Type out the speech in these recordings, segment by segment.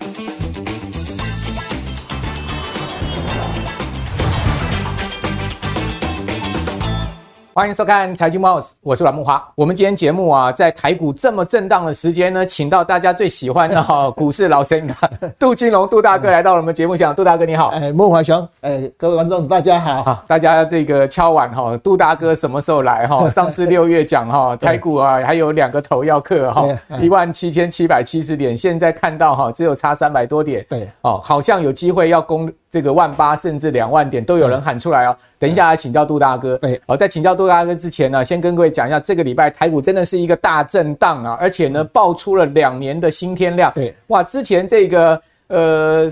Bye. 欢迎收看《财经慕 House》，我是阮木花。我们今天节目啊，在台股这么震荡的时间呢，请到大家最喜欢的 哈股市老神 杜金龙杜大哥来到我们节目现场。杜大哥你好，哎，慕驊兄，哎，各位观众大家好。好，大家这个敲碗哈，杜大哥什么时候来哈？上次六月讲哈，台股啊还有两个头要克哈，一万七千七百七十点，现在看到哈只有差三百多点，对，哦，好像有机会要攻。这个万八甚至两万点都有人喊出来哦。等一下来请教杜大哥。对，好，再请教杜大哥之前呢，先跟各位讲一下，这个礼拜台股真的是一个大震荡啊，而且呢，爆出了两年的新天量。对，哇，之前这个呃，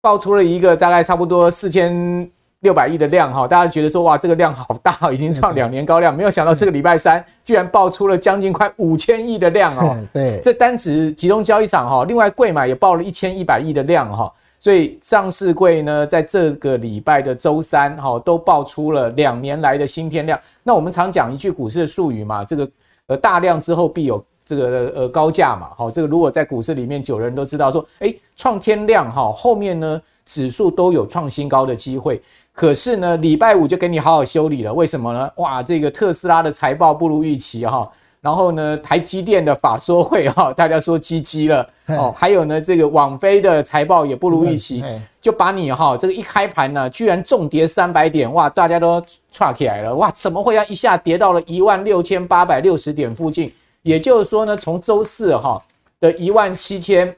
爆出了一个大概差不多四千六百亿的量哈，大家觉得说哇，这个量好大，已经创两年高量。没有想到这个礼拜三居然爆出了将近快五千亿的量哦。对，这单指集中交易场哈，另外柜买也爆了一千一百亿的量哈。所以上市柜呢，在这个礼拜的周三，哈，都爆出了两年来的新天量。那我们常讲一句股市的术语嘛，这个呃大量之后必有这个呃高价嘛，好，这个如果在股市里面久人都知道说，诶，创天量哈，后面呢指数都有创新高的机会。可是呢，礼拜五就给你好好修理了，为什么呢？哇，这个特斯拉的财报不如预期哈。然后呢，台积电的法说会哈，大家说积积了哦。还有呢，这个网飞的财报也不如预期，就把你哈这个一开盘呢，居然重跌三百点，哇，大家都岔起来了，哇，怎么会要一下跌到了一万六千八百六十点附近？也就是说呢，从周四哈的一万七千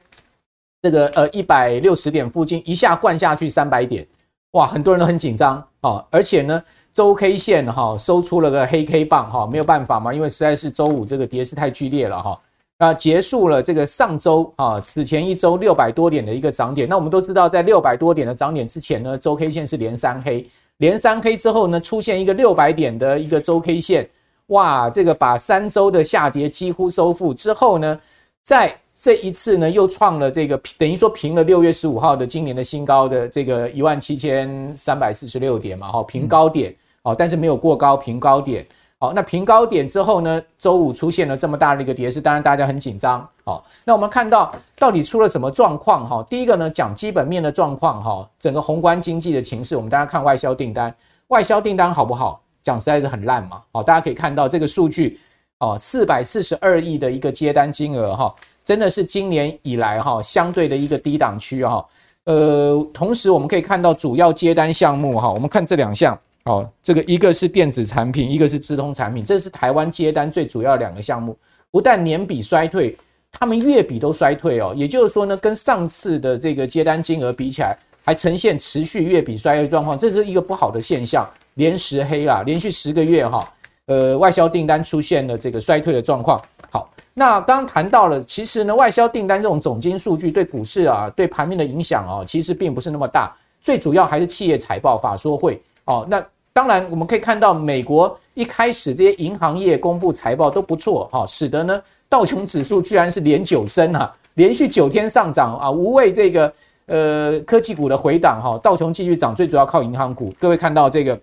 这个呃一百六十点附近一下灌下去三百点，哇，很多人都很紧张啊，而且呢。周 K 线哈收出了个黑 K 棒哈，没有办法嘛，因为实在是周五这个跌势太剧烈了哈。那结束了这个上周啊，此前一周六百多点的一个涨点。那我们都知道，在六百多点的涨点之前呢，周 K 线是连三黑，连三黑之后呢，出现一个六百点的一个周 K 线，哇，这个把三周的下跌几乎收复之后呢，在这一次呢，又创了这个等于说平了六月十五号的今年的新高的这个一万七千三百四十六点嘛，哈，平高点。好，但是没有过高，平高点。好，那平高点之后呢，周五出现了这么大的一个跌势，当然大家很紧张。好，那我们看到到底出了什么状况？哈，第一个呢，讲基本面的状况。哈，整个宏观经济的情势，我们大家看外销订单，外销订单好不好？讲实在是很烂嘛。好，大家可以看到这个数据，哦，四百四十二亿的一个接单金额，哈，真的是今年以来哈相对的一个低档区哈。呃，同时我们可以看到主要接单项目哈，我们看这两项。哦，这个一个是电子产品，一个是资通产品，这是台湾接单最主要两个项目。不但年比衰退，他们月比都衰退哦。也就是说呢，跟上次的这个接单金额比起来，还呈现持续月比衰退状况，这是一个不好的现象，连十黑啦，连续十个月哈，呃，外销订单出现了这个衰退的状况。好，那刚刚谈到了，其实呢，外销订单这种总金数据对股市啊，对盘面的影响啊，其实并不是那么大，最主要还是企业财报、法说会哦，那。当然，我们可以看到，美国一开始这些银行业公布财报都不错哈，使得呢道琼指数居然是连九升哈，连续九天上涨啊，无畏这个呃科技股的回档哈，道琼继续涨，最主要靠银行股。各位看到这个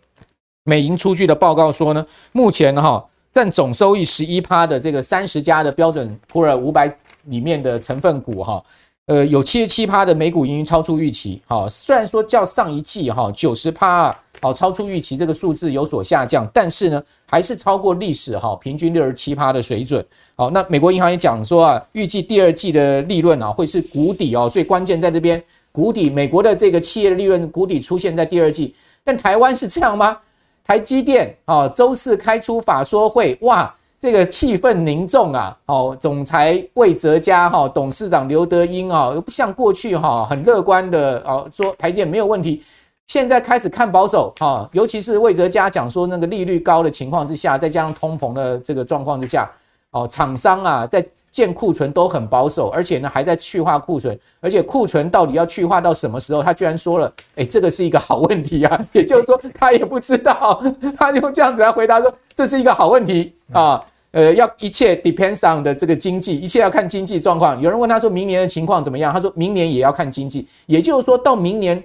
美银出具的报告说呢，目前哈占总收益十一趴的这个三十家的标准普尔五百里面的成分股哈。呃，有七十七趴的美股盈余超出预期，好，虽然说较上一季哈九十趴，好超出预期这个数字有所下降，但是呢，还是超过历史哈平均六十七趴的水准。好，那美国银行也讲说啊，预计第二季的利润啊会是谷底哦，所以关键在这边谷底，美国的这个企业的利润谷底出现在第二季，但台湾是这样吗？台积电啊，周四开出法说会，哇！这个气氛凝重啊！哦，总裁魏哲家哈，董事长刘德英啊，又不像过去哈很乐观的哦，说台积电没有问题。现在开始看保守哈，尤其是魏哲家讲说那个利率高的情况之下，再加上通膨的这个状况之下，哦，厂商啊在建库存都很保守，而且呢还在去化库存，而且库存到底要去化到什么时候？他居然说了，诶，这个是一个好问题啊！也就是说他也不知道，他就这样子来回答说，这是一个好问题啊。呃，要一切 depends on 的这个经济，一切要看经济状况。有人问他说，明年的情况怎么样？他说明年也要看经济，也就是说到明年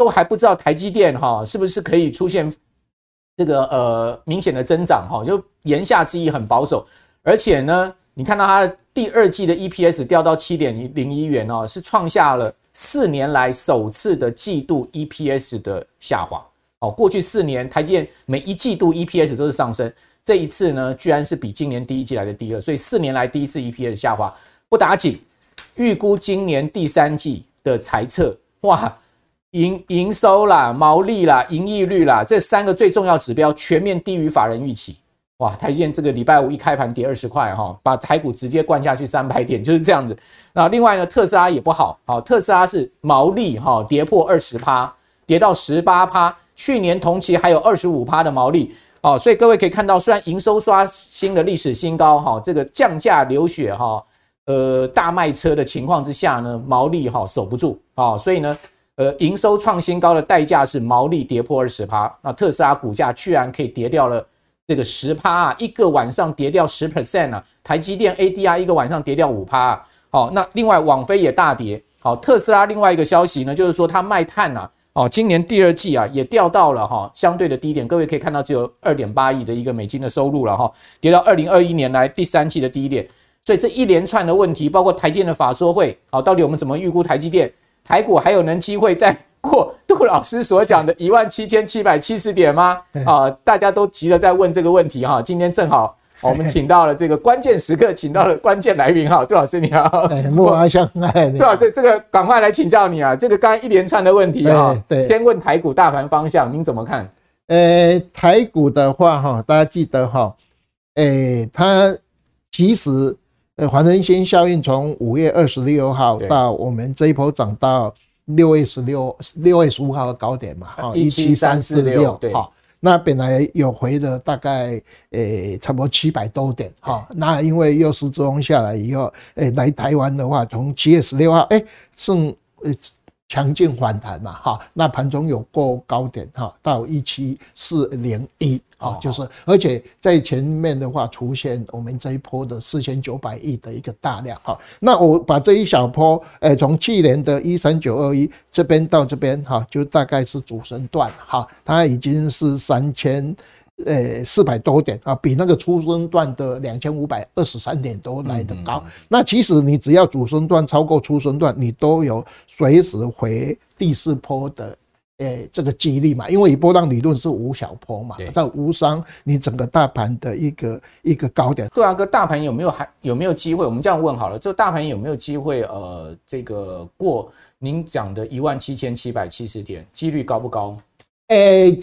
都还不知道台积电哈是不是可以出现这个呃明显的增长哈，就言下之意很保守。而且呢，你看到它第二季的 EPS 掉到七点零一元哦，是创下了四年来首次的季度 EPS 的下滑。哦，过去四年台积电每一季度 EPS 都是上升，这一次呢，居然是比今年第一季来的低了，所以四年来第一次 EPS 下滑。不打紧，预估今年第三季的财测，哇，营营收啦、毛利啦、盈利率啦，这三个最重要指标全面低于法人预期。哇，台积电这个礼拜五一开盘跌二十块哈，把台股直接灌下去三百点，就是这样子。那另外呢，特斯拉也不好，好，特斯拉是毛利哈跌破二十趴，跌到十八趴，去年同期还有二十五趴的毛利，哦，所以各位可以看到，虽然营收刷新了历史新高哈，这个降价流血哈，呃，大卖车的情况之下呢，毛利哈守不住啊，所以呢，呃，营收创新高的代价是毛利跌破二十趴，那特斯拉股价居然可以跌掉了。这个十趴啊，一个晚上跌掉十 percent 啊，台积电 ADR 一个晚上跌掉五趴啊。好，那另外网飞也大跌。好，特斯拉另外一个消息呢，就是说它卖碳啊，哦，今年第二季啊也掉到了哈相对的低点。各位可以看到，只有二点八亿的一个美金的收入了哈，跌到二零二一年来第三季的低点。所以这一连串的问题，包括台积电的法说会，好，到底我们怎么预估台积电台股还有能机会再过杜老师所讲的一万七千七百七十点吗？啊，大家都急着在问这个问题哈。今天正好 我们请到了这个关键时刻，请到了关键来宾哈。杜老师你好，莫阿香，杜老师这个赶快来请教你啊。这个刚刚一连串的问题哈，先问台股大盘方向，您怎么看？呃，台股的话哈，大家记得哈，诶，它其实呃，黄仁勋效应从五月二十六号到我们这一波涨到。六月十六、六月十五号的高点嘛，哈，一七三四六，对，好，那本来有回了大概，诶、欸，差不多七百多点，哈，那因为又是中下来以后，诶、欸，来台湾的话，从七月十六号，诶、欸，剩，呃。强劲反弹嘛，哈，那盘中有过高点哈，到一七四零一啊，就是，而且在前面的话出现我们这一波的四千九百亿的一个大量哈，那我把这一小波，诶，从去年的一三九二一这边到这边哈，就大概是主升段哈，它已经是三千。呃，四百多点啊，比那个出生段的两千五百二十三点都来得高。那其实你只要主升段超过出生段，你都有随时回第四波的，诶，这个几率嘛。因为以波浪理论是无小波嘛，在无伤你整个大盘的一个一个高点。对啊，哥，大盘有没有还有没有机会？我们这样问好了，就大盘有没有机会？呃，这个过您讲的一万七千七百七十点，几率高不高？诶。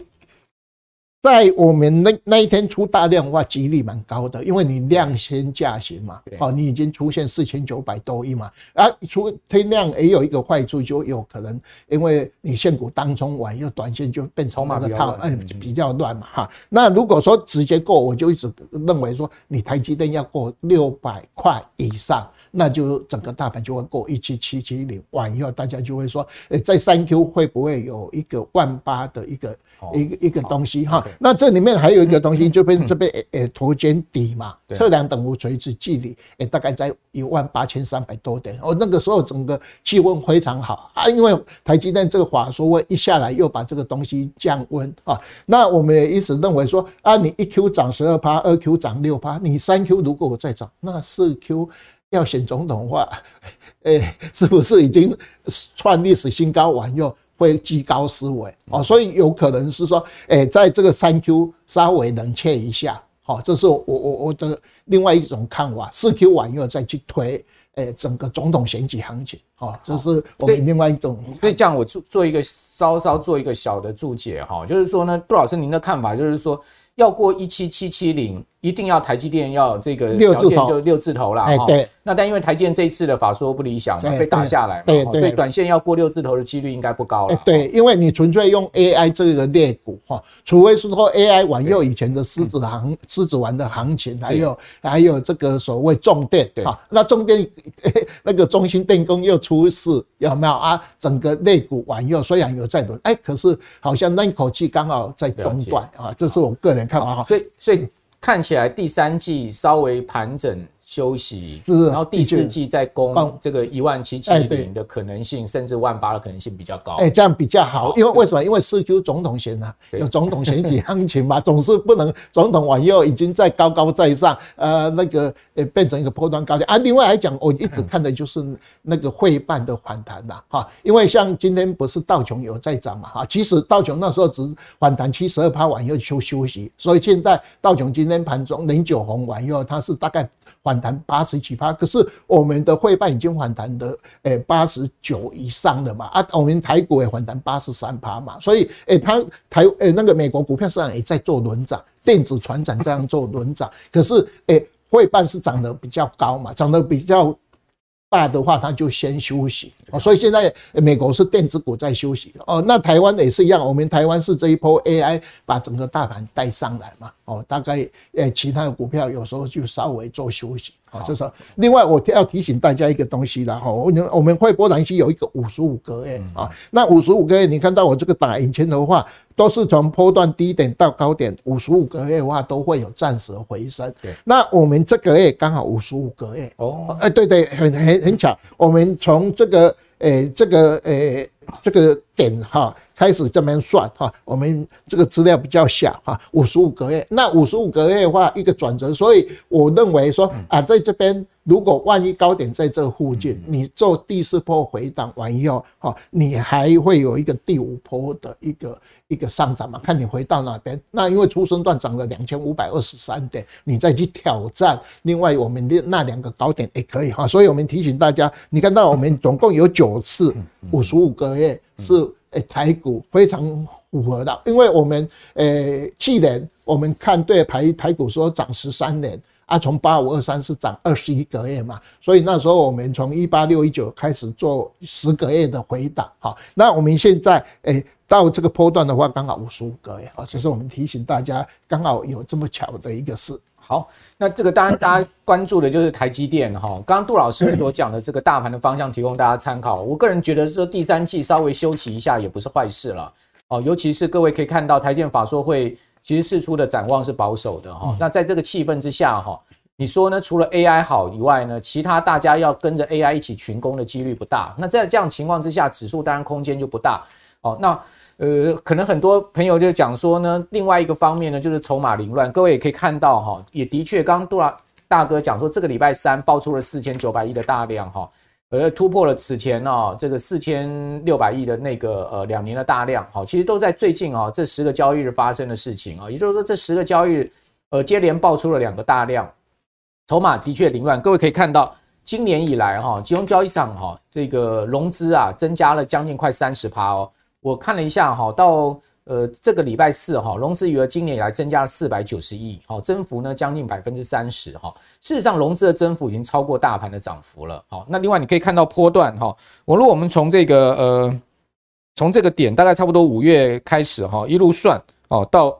在我们那那一天出大量的话，几率蛮高的，因为你量先价行嘛，哦，你已经出现四千九百多亿嘛，啊，出推量也有一个坏处，就有可能因为你现股当中玩，又短线就变成那个套，嗯，比较乱嘛，哈。那如果说直接过，我就一直认为说，你台积电要过六百块以上，那就整个大盘就会过一七七七零完以后，大家就会说，诶，在三 Q 会不会有一个万八的一个一个一个东西哈？那这里面还有一个东西，就被这边诶诶头肩底嘛，测量等幅垂直距离，诶大概在一万八千三百多点。哦，那个时候整个气温非常好啊，因为台积电这个法说会一下来，又把这个东西降温啊。那我们也一直认为说啊，你一 Q 涨十二趴，二 Q 涨六趴，你三 Q 如果我再涨，那四 Q 要选总统的话，诶，是不是已经创历史新高完又？会居高思维哦，所以有可能是说，哎，在这个三 Q 稍微冷却一下，好，这是我我我的另外一种看法。四 Q 完以后再去推，哎，整个总统选举行情，好，这是我们另外一种。所以这样我做做一个稍稍做一个小的注解哈，就是说呢，杜老师您的看法就是说，要过一七七七零。一定要台积电要这个条件就六字头了哈，对。那但因为台积电这一次的法说不理想嘛，被打下来嘛，对，所以短线要过六字头的几率应该不高了。对，因为你纯粹用 AI 这个类股哈，除非是说 AI 往右以前的狮子行、狮子丸的行情，还有还有这个所谓重电哈，那重电 那个中兴电工又出事有没有啊？整个类股往右虽然有在轮，哎，可是好像那一口气刚好在中段啊，这是我个人看法哈。所以所以。看起来第三季稍微盘整，休息，是，然后第四季再攻这个一万七七零的可能性，甚至万八的可能性比较高。哎，这样比较好，因为为什么？因为四 Q 总统选啊，有总统选举行情嘛，总是不能总统往右已经在高高在上，呃，那个呃变成一个波段高点。啊。另外来讲，我一直看的就是那个汇半的反弹啦，哈，因为像今天不是道琼有在涨嘛，哈，其实道琼那时候只反弹七十二趴，完又休休息，所以现在道琼今天盘中零九红完以后，它是大概。反弹八十几趴，可是我们的汇半已经反弹的诶八十九以上了嘛。啊，我们台股也反弹八十三趴嘛，所以诶、欸，它台诶、欸、那个美国股票市场也在做轮涨，电子船长这样做轮涨，可是诶费半是涨得比较高嘛，涨得比较。大的话，它就先休息。哦，所以现在美国是电子股在休息。哦，那台湾也是一样，我们台湾是这一波 AI 把整个大盘带上来嘛。哦，大概诶其他的股票有时候就稍微做休息啊，就是另外我要提醒大家一个东西啦哈，我们我们惠波兰西有一个五十五个月啊，那五十五个月你看到我这个打引擎的话。都是从波段低点到高点，五十五个月的话都会有暂时回升。对，那我们这个月刚好五十五个月哦，哎，对对，很很很巧，我们从这个诶、欸、这个诶、欸、这个点哈开始这边算哈，我们这个资料比较小哈，五十五个月，那五十五个月的话一个转折，所以我认为说啊，在这边。如果万一高点在这附近，你做第四波回档完以后，哈，你还会有一个第五波的一个一个上涨嘛？看你回到哪边。那因为出生段涨了两千五百二十三点，你再去挑战。另外，我们的那两个高点也可以哈。所以我们提醒大家，你看到我们总共有九次五十五个月是诶台股非常符合的，因为我们诶去年我们看对台台股说涨十三年。啊，从八五二三是涨二十一个月嘛，所以那时候我们从一八六一九开始做十个月的回档，好，那我们现在诶到这个波段的话，刚好五十五个月，好，这是我们提醒大家，刚好有这么巧的一个事。好，那这个当然大家关注的就是台积电哈，刚刚杜老师所讲的这个大盘的方向，提供大家参考。我个人觉得说第三季稍微休息一下也不是坏事了，哦，尤其是各位可以看到台积法说会。其实释出的展望是保守的哈，那在这个气氛之下哈，你说呢？除了 AI 好以外呢，其他大家要跟着 AI 一起群攻的几率不大。那在这样情况之下，指数当然空间就不大哦。那呃，可能很多朋友就讲说呢，另外一个方面呢，就是筹码凌乱。各位也可以看到哈，也的确，刚刚杜拉大哥讲说，这个礼拜三爆出了四千九百亿的大量哈。而突破了此前哦，这个四千六百亿的那个呃两年的大量，好，其实都在最近啊这十个交易日发生的事情啊，也就是说这十个交易日呃接连爆出了两个大量，筹码的确凌乱。各位可以看到，今年以来哈，金融交易场哈这个融资啊增加了将近快三十趴哦，我看了一下哈到。呃，这个礼拜四哈，融资余额今年以来增加了四百九十亿，好，增幅呢将近百分之三十哈。事实上，融资的增幅已经超过大盘的涨幅了。好，那另外你可以看到波段哈，我如果我们从这个呃，从这个点大概差不多五月开始哈，一路算哦，到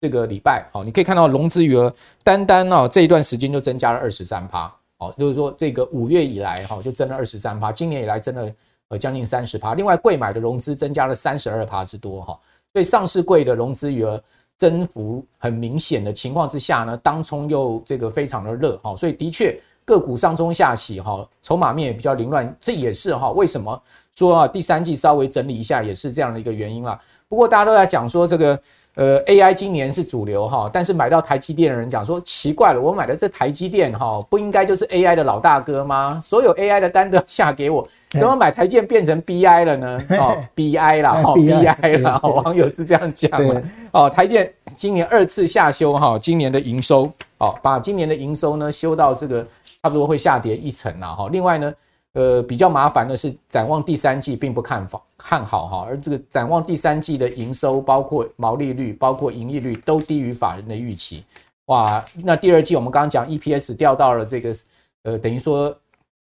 这个礼拜，好，你可以看到融资余额单单哦这一段时间就增加了二十三趴，哦，就是说这个五月以来哈就增了二十三趴，今年以来增了呃将近三十趴。另外，贵买的融资增加了三十二趴之多哈。所以上市柜的融资余额增幅很明显的情况之下呢，当冲又这个非常的热哈，所以的确个股上冲下洗哈，筹码面也比较凌乱，这也是哈为什么说啊第三季稍微整理一下也是这样的一个原因啦。不过大家都在讲说这个。呃，AI 今年是主流哈，但是买到台积电的人讲说奇怪了，我买的这台积电哈，不应该就是 AI 的老大哥吗？所有 AI 的单都要下给我，怎么买台积电变成 BI 了呢？哦，BI 啦，哦，BI 啦，网友是这样讲的。哦，台积电今年二次下修哈，今年的营收，哦，把今年的营收呢修到这个差不多会下跌一成啦哈。另外呢。呃，比较麻烦的是，展望第三季并不看好看好哈，而这个展望第三季的营收，包括毛利率，包括盈利率，都低于法人的预期。哇，那第二季我们刚刚讲 EPS 掉到了这个，呃，等于说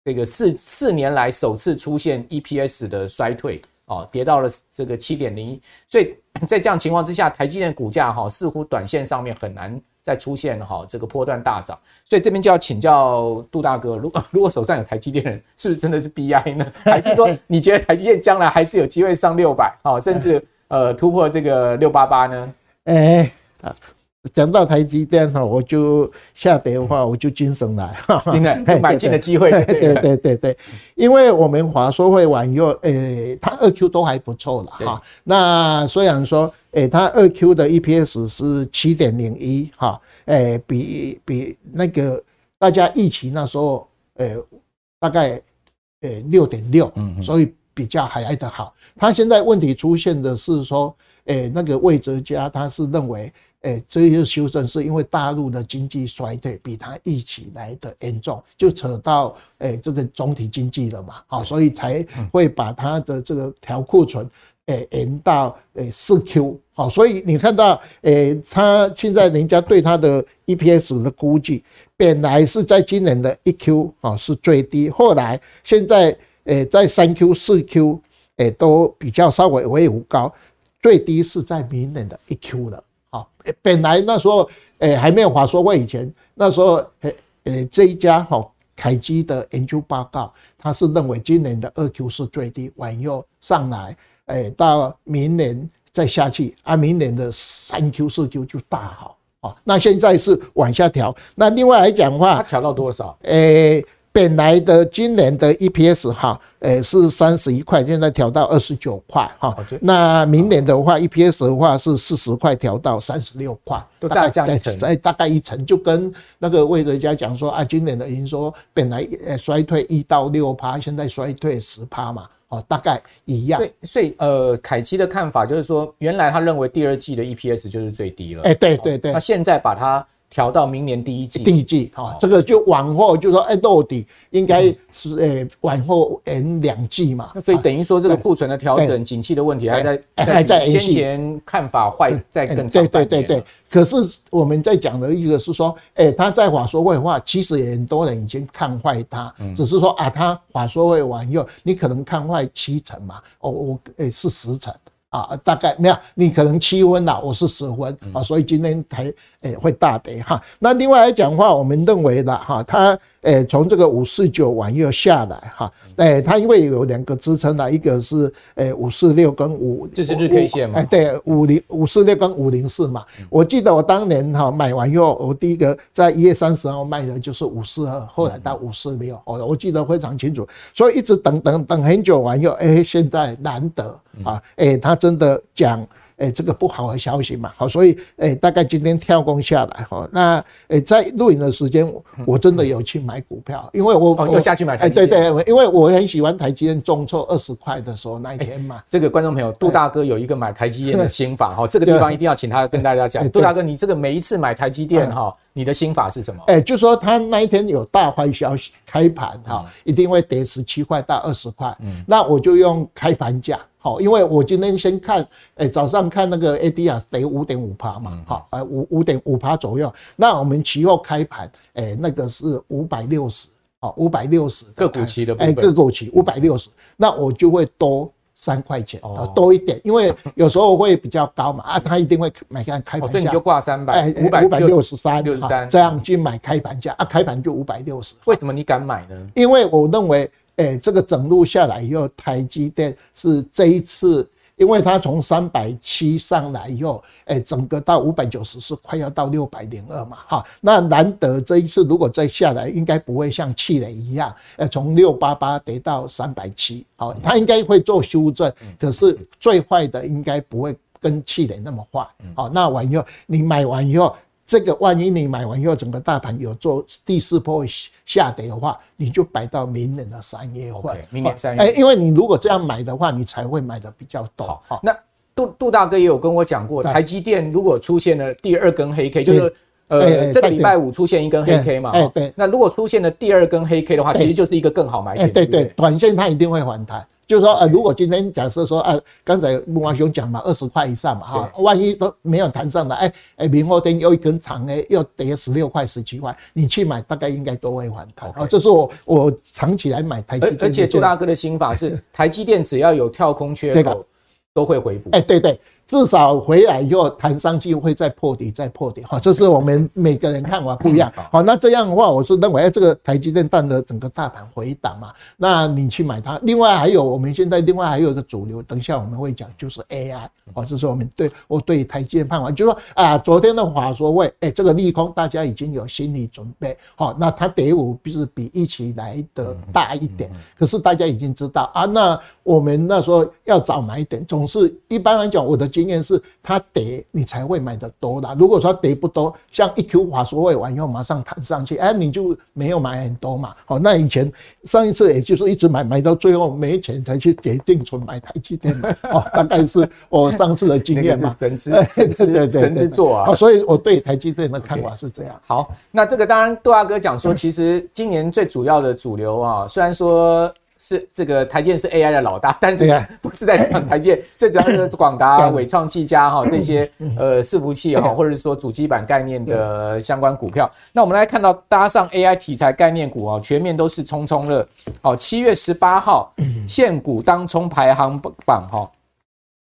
这个四四年来首次出现 EPS 的衰退哦，跌到了这个七点零一，所以在这样情况之下，台积电股价哈似乎短线上面很难。再出现哈这个波段大涨，所以这边就要请教杜大哥，如果 如果手上有台积电人，是不是真的是 BI 呢？还是说你觉得台积电将来还是有机会上六百，好，甚至 呃突破这个六八八呢？哎啊，讲到台积电哈，我就下跌的话，我就精神来，现在买进的机会，对对对对，因为我们华硕会完以后，诶，它二 Q 都还不错了哈。那虽然说，诶，它二 Q 的 EPS 是七点零一哈，诶，比比那个大家预期那时候，诶，大概诶六点六，嗯，所以比较还来得好。它现在问题出现的是说，诶，那个魏哲家他是认为。诶，这些修正是因为大陆的经济衰退比他预期来的严重，就扯到诶这个总体经济了嘛，好，所以才会把它的这个调库存诶延到诶四 Q，好，所以你看到诶，他现在人家对他的 EPS 的估计，本来是在今年的一 Q 啊是最低，后来现在诶在三 Q 四 Q 诶都比较稍微为五高，最低是在明年的一 Q 了。好，本来那时候，诶还没有华硕会以前，那时候，诶诶这一家哈凯基的研究报告，他是认为今年的二 Q 是最低，往后上来，诶到明年再下去，啊明年的三 Q 四 Q 就大好，啊那现在是往下调，那另外来讲的话，它调到多少？诶。本来的今年的 EPS 哈，诶是三十一块，现在调到二十九块哈。那明年的话，EPS 的话是四十块，调到三十六块，大概降一成。哎，大概一成，就跟那个魏哲家讲说啊，今年的营收本来呃衰退一到六趴，现在衰退十趴嘛，哦，大概一样。所以，所以呃，凯奇的看法就是说，原来他认为第二季的 EPS 就是最低了。哎，对对对。那现在把它。调到明年第一季，第一季哈，这个就往后就说，哎，到底应该是诶往后延两季嘛？所以等于说这个库存的调整、景气的问题还在还在先前看法坏在更长。对对对对。可是我们在讲的一个是说，哎，他在华说会的话，其实也很多人已经看坏他，只是说啊，他华说会完以后，你可能看坏七成嘛，哦，我诶是十成。啊，大概没有，你可能七分啦，我是十分啊，所以今天才诶会大跌哈。那另外来讲的话，我们认为的哈，它。诶，从这个五四九往右下来哈，诶，它因为有两个支撑的，一个是诶五四六跟五，这是日 K 线嘛？哎，对，五零五四六跟五零四嘛。我记得我当年哈买完以后，我第一个在一月三十号卖的就是五四二，后来到五四六，哦，我记得非常清楚。所以一直等等等很久完以后，哎，现在难得啊，诶，他真的讲。哎、欸，这个不好的消息嘛，好，所以哎、欸，大概今天跳空下来哈，那哎、欸，在录影的时间，我真的有去买股票，因为我哦，又下去买台积电，对对，因为我很喜欢台积电重挫二十块的时候那一天嘛。这个观众朋友，杜大哥有一个买台积电的 心法哈，这个地方一定要请他跟大家讲。杜大哥，你这个每一次买台积电哈，你的心法是什么？哎，就说他那一天有大坏消息，开盘哈，一定会跌十七块到二十块，嗯，那我就用开盘价。好，因为我今天先看，诶，早上看那个 ADR 得五点五趴嘛，好，呃，五五点五趴左右。那我们期货开盘，诶，那个是五百六十，好，五百六十个股期的部分，诶，个股期五百六十，那我就会多三块钱，哦，多一点，因为有时候会比较高嘛，啊，他一定会买看开盘价，所以你就挂三百，五百五百六十三，六十三，这样去买开盘价，啊，开盘就五百六十。为什么你敢买呢？因为我认为。哎，这个整路下来以后，台积电是这一次，因为它从三百七上来以后，哎，整个到五百九十是快要到六百零二嘛，哈，那难得这一次如果再下来，应该不会像去年一样，哎，从六八八跌到三百七，好，它应该会做修正，可是最坏的应该不会跟去年那么坏，好，那完以后你买完以后。这个万一你买完以后，整个大盘有做第四波下跌的话，你就摆到明年的三月份。Okay, 明年三月，哎，因为你如果这样买的话，你才会买的比较多。好，好，那杜杜大哥也有跟我讲过，台积电如果出现了第二根黑 K，就是呃这个礼拜五出现一根黑 K 嘛，哎对，那如果出现了第二根黑 K 的话，其实就是一个更好买点。对对，短线它一定会反弹。就是说，呃，如果今天假设说，啊，刚才木华兄讲嘛，二十块以上嘛，哈，万一都没有谈上来，哎，哎，明后天又一根长哎，又跌十六块、十七块，你去买，大概应该都会反弹。哦，这是我我长期来买台积电。而且杜大哥的心法是，台积电只要有跳空缺口，都会回补。哎，对对，至少回来以后弹上去会再破底，再破底，哈，这是我们每个人看法不一样。好，那这样的话，我是认为，哎这个台积电占了整个大盘回档嘛，那你去买它。另外还有，我们现在另外还有一个主流，等一下我们会讲，就是 AI。哦，这是我们对我对台积电看法，就是说啊，昨天的话说会，哎，这个利空大家已经有心理准备。好，那它跌幅不是比一起来的大一点，可是大家已经知道啊，那我们那时候要早买一点，总是一般来讲，我的。经验是，它跌你才会买的多啦。如果说跌不多，像一 Q 法说会完以后马上弹上去，哎，你就没有买很多嘛。好，那以前上一次也就是一直买，买到最后没钱才去决定存买台积电嘛。哦，大概是我上次的经验嘛。神之神之神之作啊。所以我对台积电的看法是这样。好，那这个当然杜大哥讲说，其实今年最主要的主流啊，虽然说。是这个台积电是 AI 的老大，但是不是在讲台积电，最主要是广达、伟创、技嘉哈这些呃伺服器哈，或者是说主机板概念的相关股票。那我们来看到搭上 AI 题材概念股啊，全面都是冲冲乐。好，七月十八号 现股当冲排行榜哈，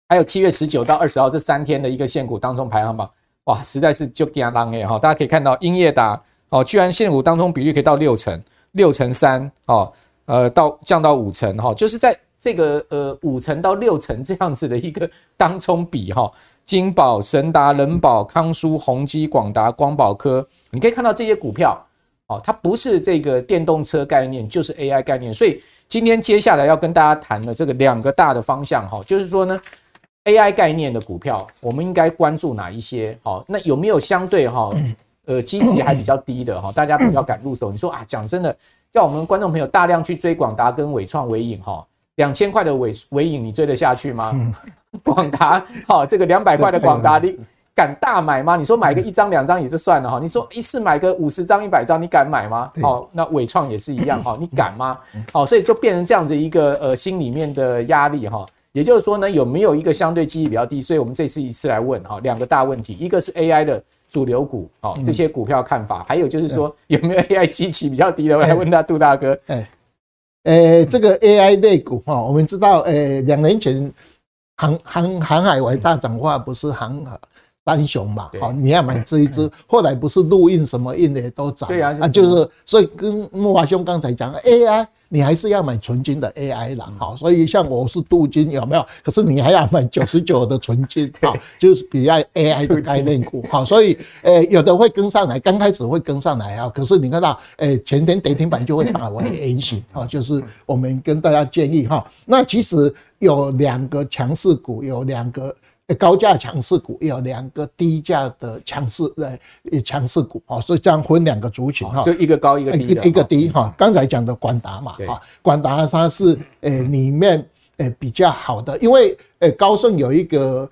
还有七月十九到二十号这三天的一个现股当冲排行榜，哇，实在是就惊人耶哈！大家可以看到英业达哦，居然现股当冲比率可以到六成，六成三哦。呃，到降到五成哈，就是在这个呃五成到六成这样子的一个当中比哈，金宝、神达、仁宝、康舒、宏基、广达、光宝科，你可以看到这些股票哦，它不是这个电动车概念，就是 AI 概念。所以今天接下来要跟大家谈的这个两个大的方向哈，就是说呢，AI 概念的股票，我们应该关注哪一些？好，那有没有相对哈，呃，基期还比较低的哈，大家比较敢入手？你说啊，讲真的。叫我们观众朋友大量去追广达跟纬创、伟影哈，两千块的伟伟影你追得下去吗？广达哈，这个两百块的广达你敢大买吗？你说买个一张两张也就算了哈，你说一次买个五十张一百张你敢买吗？好，那纬创也是一样哈，你敢吗？好，所以就变成这样子一个呃心里面的压力哈。也就是说呢，有没有一个相对记忆比较低？所以我们这次一次来问哈两个大问题，一个是 AI 的。主流股哦，这些股票看法，还有就是说有没有 AI 机器比较低的？我来问他杜大哥。哎，呃，这个 AI 类股哈，我们知道，呃，两年前航航航海王大涨话不是航三雄嘛？好，你要买这一支，后来不是陆运什么运的都涨，对啊，啊，就是所以跟木华兄刚才讲 AI。你还是要买纯金的 AI 啦，好，所以像我是镀金有没有？可是你还要买九十九的纯金，好，就是比较 AI 的概念股，好，所以呃有的会跟上来，刚开始会跟上来啊，可是你看到呃前天跌停板就会打回 A 型，好，就是我们跟大家建议哈，那其实有两个强势股，有两个。高价强势股有两个低价的强势呃强势股啊，所以这样分两个族群哈，就一个高一个低，一个低哈。刚才讲的广达嘛哈，广达它是呃里面呃比较好的，因为呃高盛有一个。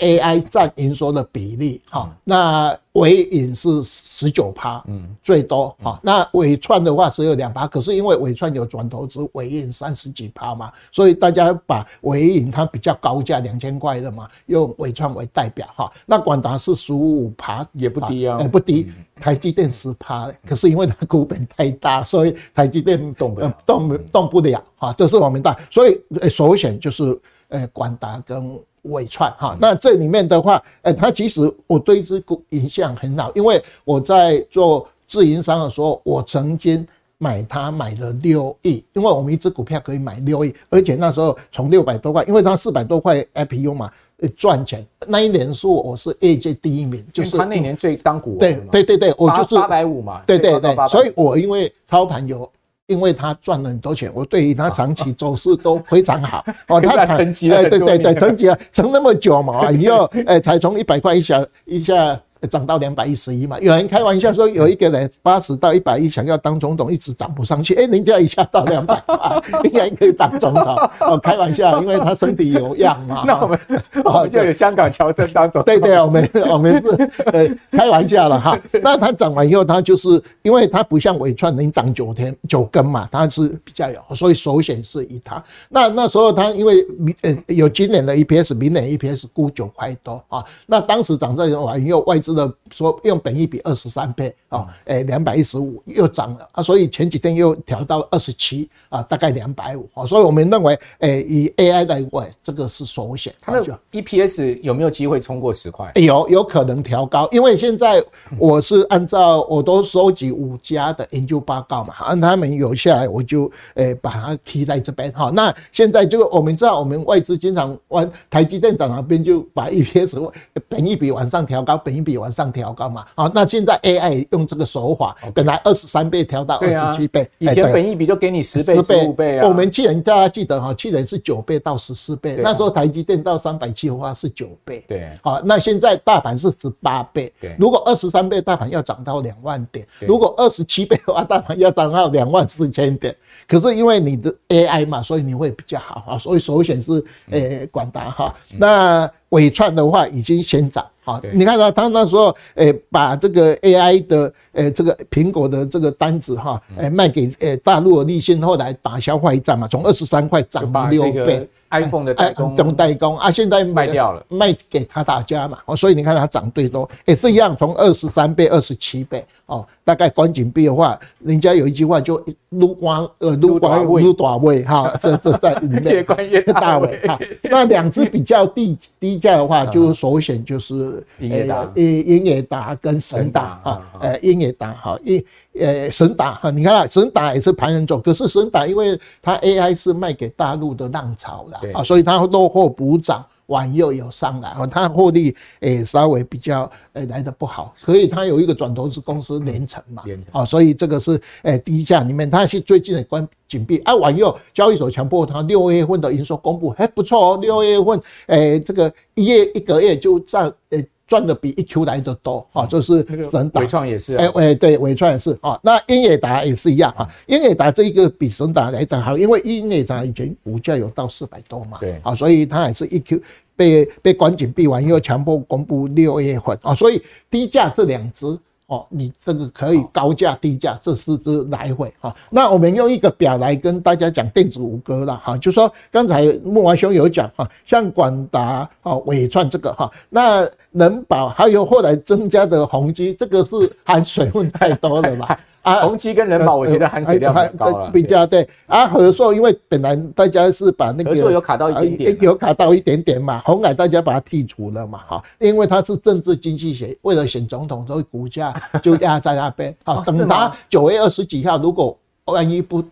AI 占营收的比例，哈，那伟影是十九趴，嗯，最多，哈，那纬创的话只有两趴，可是因为纬创有转投资，伟影三十几趴嘛，所以大家把伟影它比较高价两千块的嘛，用纬创为代表，哈，那广达是十五趴，也不低啊，不低，台积电十趴，可是因为它股本太大，所以台积电动不了，动动不了，哈，这是我们大，所以首选就是呃广达跟。纬创哈，那这里面的话，呃，它其实我对这股印象很好，因为我在做自营商的时候，我曾经买它买了六亿，因为我们一只股票可以买六亿，而且那时候从六百多块，因为它四百多块 IPO 嘛，赚钱。那一年是我是业界第一名，就是他那年最当股对对对对，我就是八百五嘛，对对对，所以我因为操盘有。因为他赚了很多钱，我对于他长期走势都非常好。哦，他沉积了，对对对，沉积了，沉那么久嘛，以后哎，才从一百块一下一下。涨到两百一十一嘛，有人开玩笑说，有一个人八十到一百一想要当总统，一直涨不上去。哎，人家一下到两百 八，应该可以当总统。哦，开玩笑，因为他身体有恙嘛。那我们哦，就有香港乔生当总统。对对，我们我们是呃开玩笑了哈。那他涨完以后，他就是因为他不像伟创能涨九天九根嘛，他是比较有，所以首选是以他。那那时候他因为明呃有今年的 EPS，明年 EPS 估九块多啊。那当时涨这完以后，外资。的说用本益比二十三倍。啊，诶，两百一十五又涨了啊，所以前几天又调到二十七啊，大概两百五啊，所以我们认为，诶，以 AI 来讲，这个是首选。它的 EPS 有没有机会冲过十块？有，有可能调高，因为现在我是按照我都收集五家的研究报告嘛，按他们有下来，我就诶把它提在这边哈。那现在就我们知道，我们外资经常玩台积电涨那边就把 EPS 本一比往上调高，本一比往上调高嘛。好，那现在 AI 用。这个手法本来二十三倍调到二十七倍，以前本益比就给你十倍、十五倍啊。我们去年大家记得哈，去年是九倍到十四倍，那时候台积电到三百七的话是九倍。对，好，那现在大盘是十八倍。对，如果二十三倍大盘要涨到两万点，如果二十七倍的话大盘要涨到两万四千点。可是因为你的 AI 嘛，所以你会比较好啊，所以首选是诶广达哈。那伟创的话已经先涨。好，你看到他那时候，诶，把这个 AI 的，诶，这个苹果的这个单子哈，诶，卖给诶大陆的立讯，后来打消坏账嘛，从二十三块涨到六倍。iPhone 的代工，中代工？啊，现在卖掉了，卖给他大家嘛，哦，所以你看它涨最多，也是一样，从二十三倍、二十七倍，哦，大概关紧闭的话，人家有一句话就撸光呃撸光撸大尾哈，这这在里面。越关越大尾哈。那两只比较低低价的话，就首选就是英业达，呃英业达跟神达啊，呃英业达哈一。呃，神达哈，你看啊，神达也是盘人种，可是神达因为它 AI 是卖给大陆的浪潮了啊，所以它落后补涨，晚又有上来，它获利诶稍微比较诶来的不好，所以它有一个转投资公司联成嘛，啊，所以这个是诶低价里面，它是最近的关紧闭啊，晚又交易所强迫它六月份的营收公布还不错哦，六月份诶这个一月一个月就占诶。赚的比一 Q 来的多啊，就是神达，伟创也是，哎哎，对，伟创也是啊。那英业达也是一样啊，英业达这一个比神达来的好，因为英业达以前股价有到四百多嘛，对，啊，所以它也是一 Q 被被关紧闭完，又强迫公布六月份啊，所以低价这两只。哦，你这个可以高价低价，这是只来回哈。那我们用一个表来跟大家讲电子五哥了哈，就说刚才慕驊兄有讲哈，像广达啊、伟创这个哈，那能保还有后来增加的宏基，这个是含水分太多了吧？啊，红旗跟人保，我觉得含水量很高了，比较对。啊，和硕因为本来大家是把那个和硕有卡到一点点，有卡到一点点嘛，红海大家把它剔除了嘛，哈，因为它是政治经济学，为了选总统，所以股价就压在那边。好，等它九月二十几号，如果万一不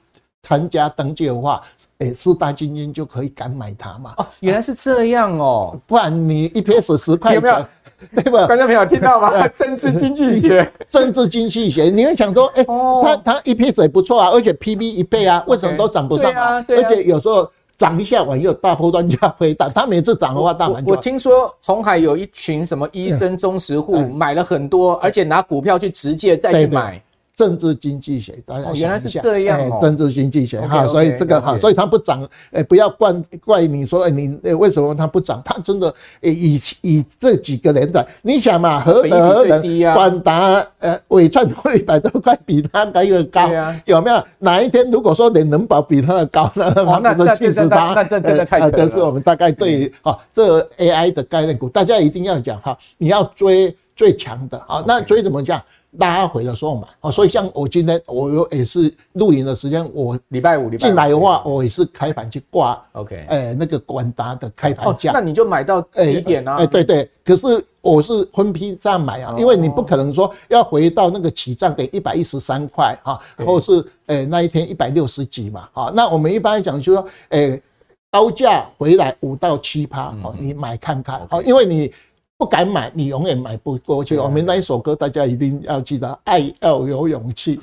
参加登记的话，诶，四大金钧就可以敢买它嘛。哦，原来是这样哦，不然你 EPS 十块钱。对吧？观众朋友听到吗？政治经济学，政治经济学，你会想说，哎，它它 EPS 也不错啊，而且 PB 一倍啊，为什么都涨不上啊？而且有时候涨一下，完又大波段价回档，他每次涨的话，大盘就。我听说红海有一群什么医生忠实户买了很多，而且拿股票去直接再去买。政治经济学，大家想一下，原来是这样。政治经济学哈，所以这个哈，所以它不涨，诶，不要怪怪你说，诶，你为什么它不涨？它真的，以以这几个人的，你想嘛，何德何能？广达，呃，纬创都一百多块，比它还要高，有没有？哪一天如果说连能保比它的高，那那那气死他，那这真的太扯了。这是我们大概对啊，这 AI 的概念股，大家一定要讲哈，你要追最强的啊，那追怎么讲？拉回的时候买哦，所以像我今天我有也是录影的时间，我礼拜五进来的话，我也是开盘去挂，OK，哎，那个管达的开盘价，那你就买到低点啊，哎，对对，可是我是分批这样买啊，因为你不可能说要回到那个起涨点一百一十三块哈，或是哎那一天一百六十几嘛，好，那我们一般来讲就说，哎，高价回来五到七趴，哦，你买看看，好，因为你。不敢买，你永远买不过去。我们那一首歌，大家一定要记得：爱要有勇气。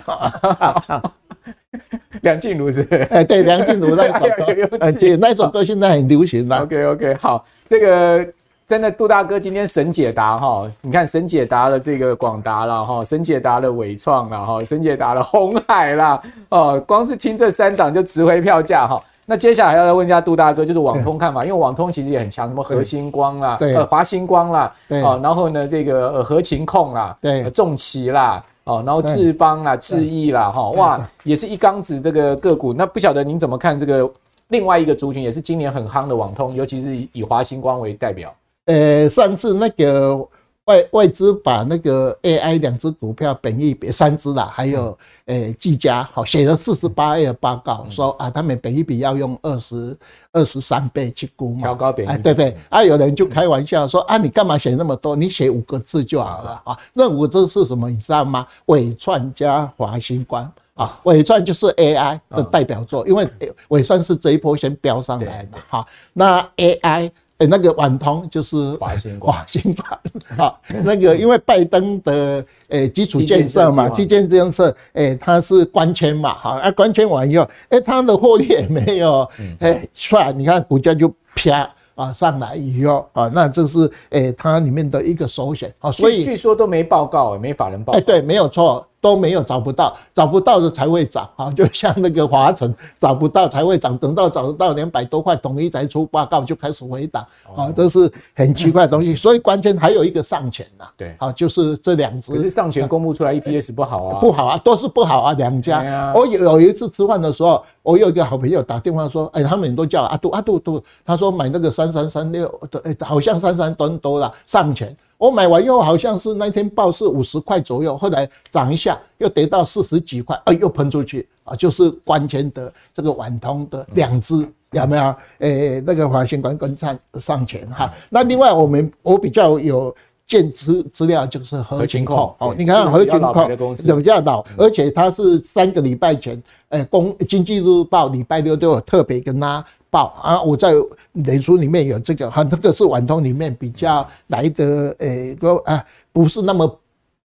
梁静茹是？哎，对，梁静茹那首歌，而且那首歌现在很流行了。OK OK，好，这个真的杜大哥今天神解答哈，你看神解答了这个广达了哈，神解答了纬创了哈，神解答了红海啦哦，光是听这三档就值回票价哈。那接下来要来问一下杜大哥，就是网通看法，因为网通其实也很强，什么核星光啦，呃华星光啦，哦，然后呢这个呃合情控啦，对，重骑啦，哦，然后智邦啦、智毅啦，哈，哇，也是一缸子这个个股。那不晓得您怎么看这个另外一个族群，也是今年很夯的网通，尤其是以华星光为代表。呃，上次那个。外外资把那个 AI 两只股票本益比三只啦，还有诶技嘉好写了四十八页报告，说啊他们本益比要用二十二十三倍去估嘛，调高本益比，哎对不对？啊有人就开玩笑说啊你干嘛写那么多？你写五个字就好了啊。那五个字是什么？你知道吗？纬创加华新光啊，纬创就是 AI 的代表作，因为纬创是这一波先飙上来的哈。那 AI。哎，那个晚通就是华新光，华新光，好，那个因为拜登的诶基础建设嘛，基建建设，诶，它是关签嘛，好，啊关签完以后，诶，它的获利也没有，诶，算，你看股价就啪啊上来以后啊，那这是诶它里面的一个首选啊，所以据说都没报告，没法人报告，哎，对，没有错。都没有找不到，找不到的才会涨 啊！就像那个华晨找不到才会涨，等到找得到两百多块，统一才出报告就开始回档啊，都是很奇怪的东西。所以关键还有一个上权呐，对，啊，就是这两只。可是上权公布出来 EPS 不好啊，不好啊，都是不好啊，两家。我有有一次吃饭的时候，我有一个好朋友打电话说，哎，他们都叫阿杜阿杜杜，他说买那个三三三六的，哎，好像三三吨多了上权。我买完以后好像是那天报是五十块左右，后来涨一下又跌到四十几块，哎，又喷出去啊！就是关前的这个晚通的两支有没有？诶、欸，那个华新光跟上上前哈。那另外我们我比较有见资资料就是核情控哦，你看合勤控比较老，而且它是三个礼拜前，哎，公经济日报礼拜六都有特别跟他。报啊！我在脸书里面有这个，哈，这个是晚通里面比较来的，诶，个啊，不是那么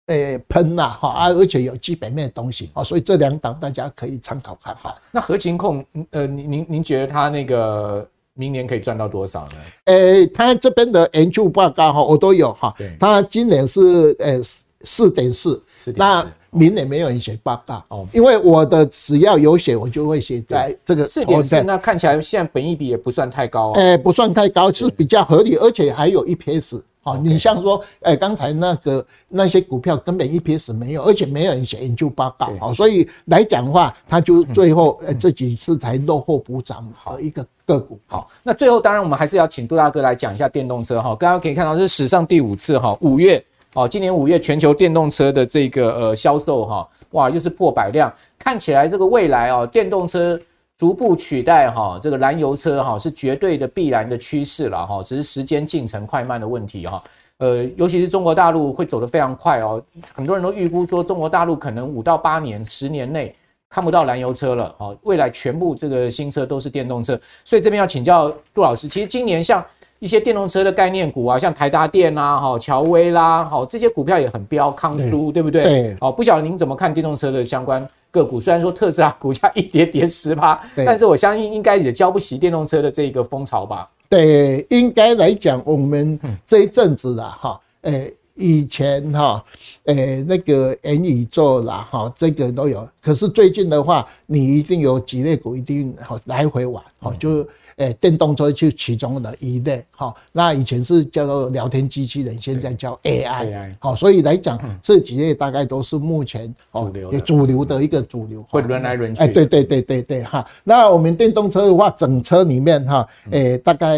诶喷呐，哈啊，而且有基本面的东西啊，所以这两档大家可以参考看哈。那核情控，呃，您您您觉得他那个明年可以赚到多少呢？诶，他这边的研究报告哈，我都有哈。对，他今年是诶四点四，那。明年没有人写报告哦，因为我的只要有写，我就会写在这个四点四。那看起来现在本益比也不算太高，诶，不算太高，是比较合理，而且还有 EPS。好，你像说，哎，刚才那个那些股票根本一撇 s 没有，而且没有人写研究报告，好，所以来讲的话，它就最后呃这几次才落后补涨好一个个股。好，那最后当然我们还是要请杜大哥来讲一下电动车哈。刚刚可以看到是史上第五次哈，五月。哦，今年五月全球电动车的这个呃销售哈，哇，又是破百辆，看起来这个未来哦，电动车逐步取代哈这个燃油车哈，是绝对的必然的趋势了哈，只是时间进程快慢的问题哈。呃，尤其是中国大陆会走得非常快哦，很多人都预估说中国大陆可能五到八年、十年内看不到燃油车了哦，未来全部这个新车都是电动车，所以这边要请教杜老师，其实今年像。一些电动车的概念股啊，像台达电啦、哈乔威啦，好这些股票也很飙，康舒对不对？对。哦，不晓得您怎么看电动车的相关个股？虽然说特斯拉股价一跌跌十趴，但是我相信应该也浇不熄电动车的这个风潮吧？对，应该来讲，我们这一阵子啦，哈，诶，以前哈，诶，那个元宇宙啦，哈，这个都有。可是最近的话，你一定有几类股一定好来回玩，好就。诶，电动车就其中的一类，好，那以前是叫做聊天机器人，现在叫 AI，好，所以来讲这几类大概都是目前主流主流的一个主流，会轮来轮去。哎，对对对对对哈。那我们电动车的话，整车里面哈，诶，大概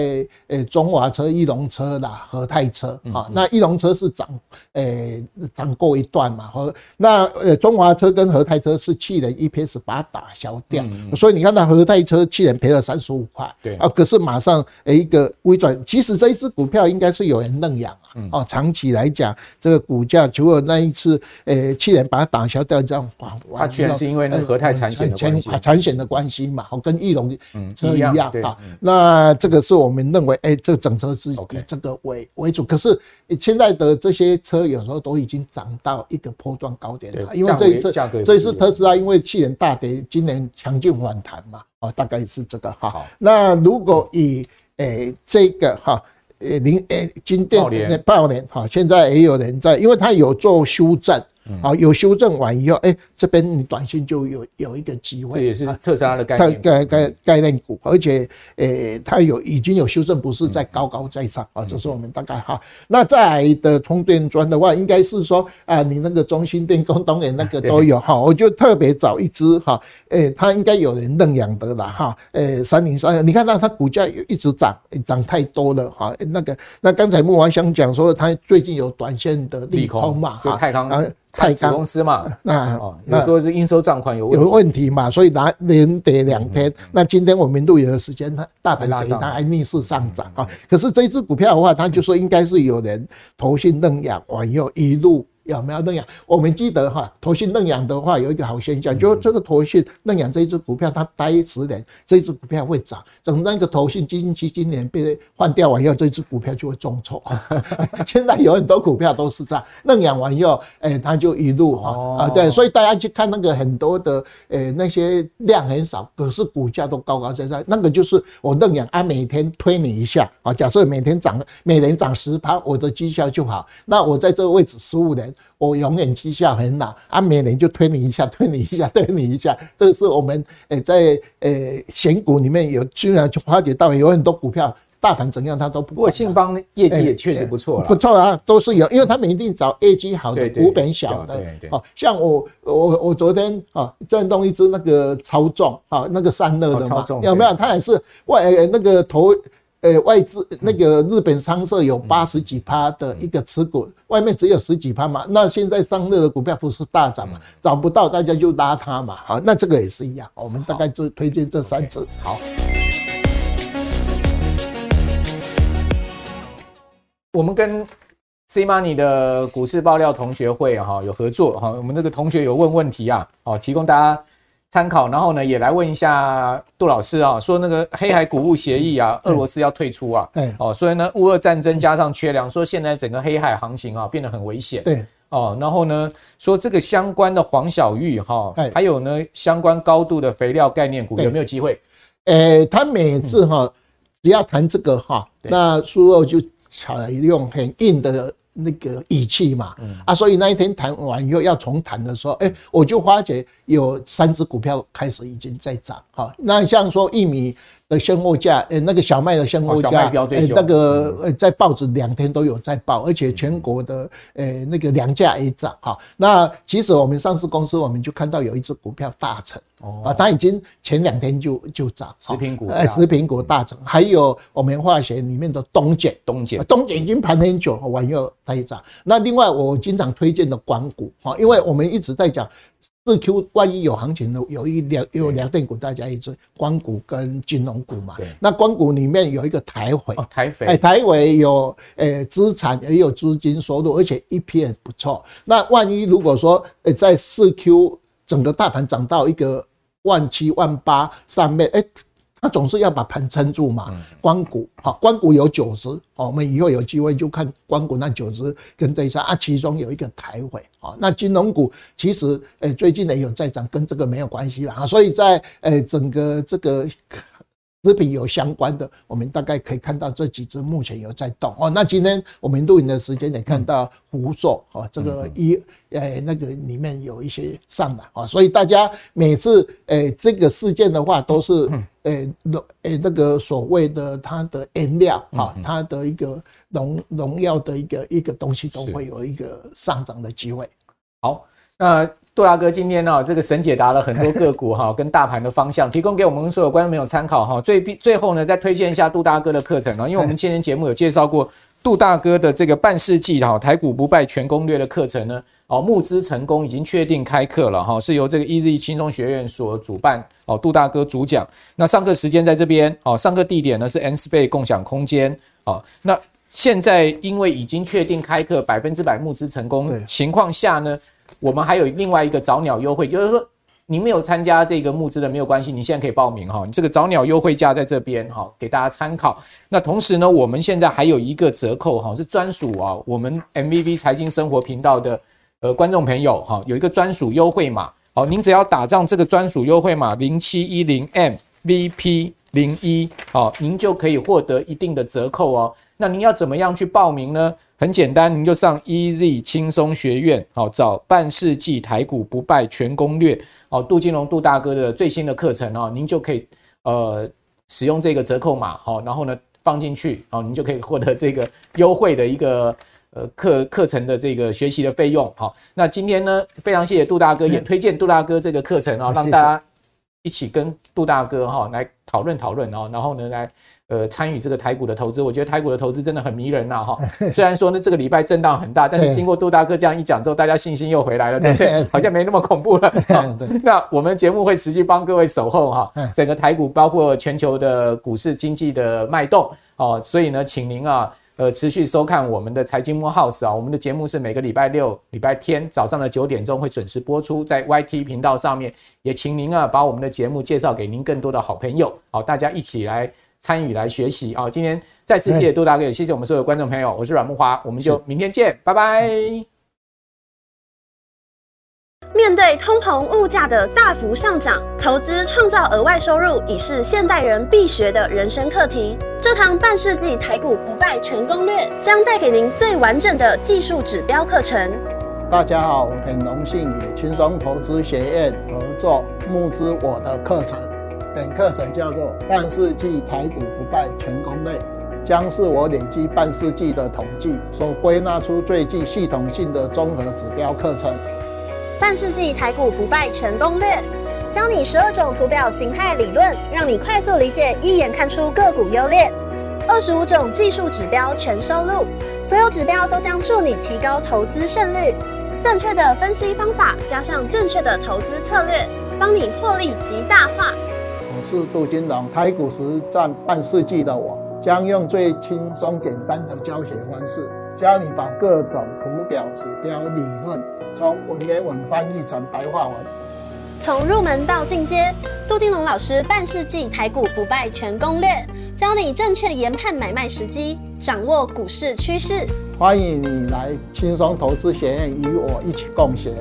诶中华车、翼龙车啦、和泰车，啊，那翼龙车是涨，诶涨过一段嘛，和那呃中华车跟和泰车是去年 EPS 把它打消掉，所以你看到和泰车去年赔了三十五块。对啊，可是马上诶一个微转，其实这一只股票应该是有人认养啊。哦，长期来讲，这个股价除了那一次诶去年把它打消掉这样，哇，它居然是因为那个和泰产险的关系，产险的关系嘛，好跟义隆车一样啊。那这个是我们认为，诶，这个整车是以这个为为主。可是现在的这些车有时候都已经涨到一个波段高点了，因为这一次这一次特斯拉因为去年大跌，今年强劲反弹嘛。哦，大概是这个哈。那如果以诶、欸、这个哈，诶零诶金电爆年哈，现在也有人在，因为他有做修正好，有修正完以后，哎，这边你短线就有有一个机会。这也是特斯拉的概念，概概概念股，而且，诶，它有已经有修正，不是在高高在上啊。这是我们大概哈。那再来的充电桩的话，应该是说啊，你那个中心电、工东元那个都有哈。我就特别找一只哈，诶，它应该有人认养的了哈。诶，三零三，你看到它股价一直涨，涨太多了哈。那个，那刚才木华想讲说，它最近有短线的利空嘛，就泰康。太子公司嘛，那哦，你说是应收账款有有问题嘛，所以拿连跌两天。那今天我们录影的时间，它大盘跌，它还逆势上涨啊。可是这一只股票的话，它就说应该是有人投信认养完以后一路。有没有认养？我们记得哈，投信认养的话有一个好现象，就这个投信认养这一只股票，它待十年，这一只股票会涨。等那个投信基金期今年被换掉完以后，这只股票就会重挫。现在有很多股票都是这样，认养完以后，哎，它就一路哈啊，对，所以大家去看那个很多的，呃，那些量很少，可是股价都高高在上，那个就是我认养啊，每天推你一下啊，假设每天涨，每年涨十趴，我的绩效就好。那我在这个位置十五年。我永远绩效很好，啊，每年就推你一下，推你一下，推你一下。这个是我们诶在诶选股里面有居然去发觉到有很多股票，大盘怎样它都不。不过信邦业绩也确实不错，不错啊，都是有，因为他们一定找业绩好的股本小的。哦，像我我我昨天啊，震动一只那个超重啊，那个散热的嘛，有没有？它也是外那个头。呃，外资那个日本商社有八十几趴的一个持股，外面只有十几趴嘛。那现在上热的股票不是大涨嘛？找不到大家就拉它嘛。好，那这个也是一样，我们大概就推荐这三只。好，我们跟 C Money 的股市爆料同学会哈有合作哈，我们那个同学有问问题啊，哦，提供大家。参考，然后呢，也来问一下杜老师啊，说那个黑海谷物协议啊，俄罗斯要退出啊，对，哦，所以呢，乌俄战争加上缺粮，说现在整个黑海航行啊变得很危险，对，哦，然后呢，说这个相关的黄小玉哈，还有呢相关高度的肥料概念股有没有机会？诶，他每次哈只要谈这个哈，那苏俄就采用很硬的。那个语气嘛，啊，所以那一天谈完以后要重谈的时候，哎，我就发觉有三只股票开始已经在涨，哈，那像说玉米的现货价，诶，那个小麦的现货价，诶，那个呃，在报纸两天都有在报，而且全国的诶那个粮价也涨，哈，那其实我们上市公司我们就看到有一只股票大成。哦，啊，它已经前两天就就涨，食品股，哎，食品股大成，还有我们化学里面的东碱，东碱，东碱已经盘很久，完又它也涨。那另外我经常推荐的广股，哈，因为我们一直在讲四 Q，万一有行情的，有一两有两类股，大家一直光股跟金融股嘛。对，那光股里面有一个台肥，哦，台肥，哎，台肥有诶资产也有资金收入，而且 EPS 不错。那万一如果说诶在四 Q。整个大盘涨到一个万七万八上面，哎，它总是要把盘撑住嘛。光谷好，光谷有九只，我们以后有机会就看光谷那九只跟对上啊。其中有一个台会啊，那金融股其实诶最近也有在涨，跟这个没有关系了啊。所以在诶整个这个。食品有相关的，我们大概可以看到这几只目前有在动哦。那今天我们录影的时间也看到福寿哦，这个一诶那个里面有一些上来啊，所以大家每次诶这个事件的话，都是诶农诶那个所谓的它的原料啊，它的一个农农药的一个一个东西都会有一个上涨的机会。好，那。杜大哥今天呢，这个神解答了很多个股哈，跟大盘的方向，提供给我们所有观众朋友参考哈。最最后呢，再推荐一下杜大哥的课程啊，因为我们今天节目有介绍过杜大哥的这个半世纪哈台股不败全攻略的课程呢，哦，募资成功已经确定开课了哈，是由这个 EZ 轻松学院所主办哦，杜大哥主讲。那上课时间在这边哦，上课地点呢是 Nspace 共享空间哦。那现在因为已经确定开课，百分之百募资成功情况下呢。我们还有另外一个早鸟优惠，就是说你没有参加这个募资的没有关系，你现在可以报名哈。你这个早鸟优惠价在这边哈，给大家参考。那同时呢，我们现在还有一个折扣哈，是专属啊我们 MVV 财经生活频道的呃观众朋友哈，有一个专属优惠码。好，您只要打上这个专属优惠码零七一零 MVP 零一，好，您就可以获得一定的折扣哦。那您要怎么样去报名呢？很简单，您就上 EZ 轻松学院，好，找半世纪台股不败全攻略，哦，杜金龙杜大哥的最新的课程哦，您就可以呃使用这个折扣码，好，然后呢放进去，哦，您就可以获得这个优惠的一个呃课课程的这个学习的费用，好，那今天呢非常谢谢杜大哥，也推荐杜大哥这个课程啊，让大家一起跟杜大哥哈来讨论讨论哦，然后呢来。呃，参与这个台股的投资，我觉得台股的投资真的很迷人呐，哈。虽然说呢，这个礼拜震荡很大，但是经过杜大哥这样一讲之后，大家信心又回来了，对不对？好像没那么恐怖了。那我们节目会持续帮各位守候哈，整个台股包括全球的股市经济的脉动哦，所以呢，请您啊，呃，持续收看我们的财经慕 House 啊，我们的节目是每个礼拜六、礼拜天早上的九点钟会准时播出在 YT 频道上面，也请您啊把我们的节目介绍给您更多的好朋友，好，大家一起来。参与来学习啊！今天再次谢谢杜大哥，也谢谢我们所有观众朋友。我是阮木华，我们就明天见，拜拜。面对通膨物价的大幅上涨，投资创造额外收入已是现代人必学的人生课题。这堂半世纪台股不败全攻略将带给您最完整的技术指标课程。大家好，我很荣幸与轻松投资学院合作募资我的课程。本课程叫做《半世纪台股不败全攻略》，将是我累积半世纪的统计所归纳出最具系统性的综合指标课程。半世纪台股不败全攻略，教你十二种图表形态理论，让你快速理解，一眼看出个股优劣。二十五种技术指标全收录，所有指标都将助你提高投资胜率。正确的分析方法加上正确的投资策略，帮你获利极大化。我是杜金龙，台股实战半世纪的我，将用最轻松简单的教学方式，教你把各种图表、指标、理论，从文言文翻译成白话文。从入门到进阶，杜金龙老师半世纪台股不败全攻略，教你正确研判买卖时机，掌握股市趋势。欢迎你来轻松投资学院与我一起共学。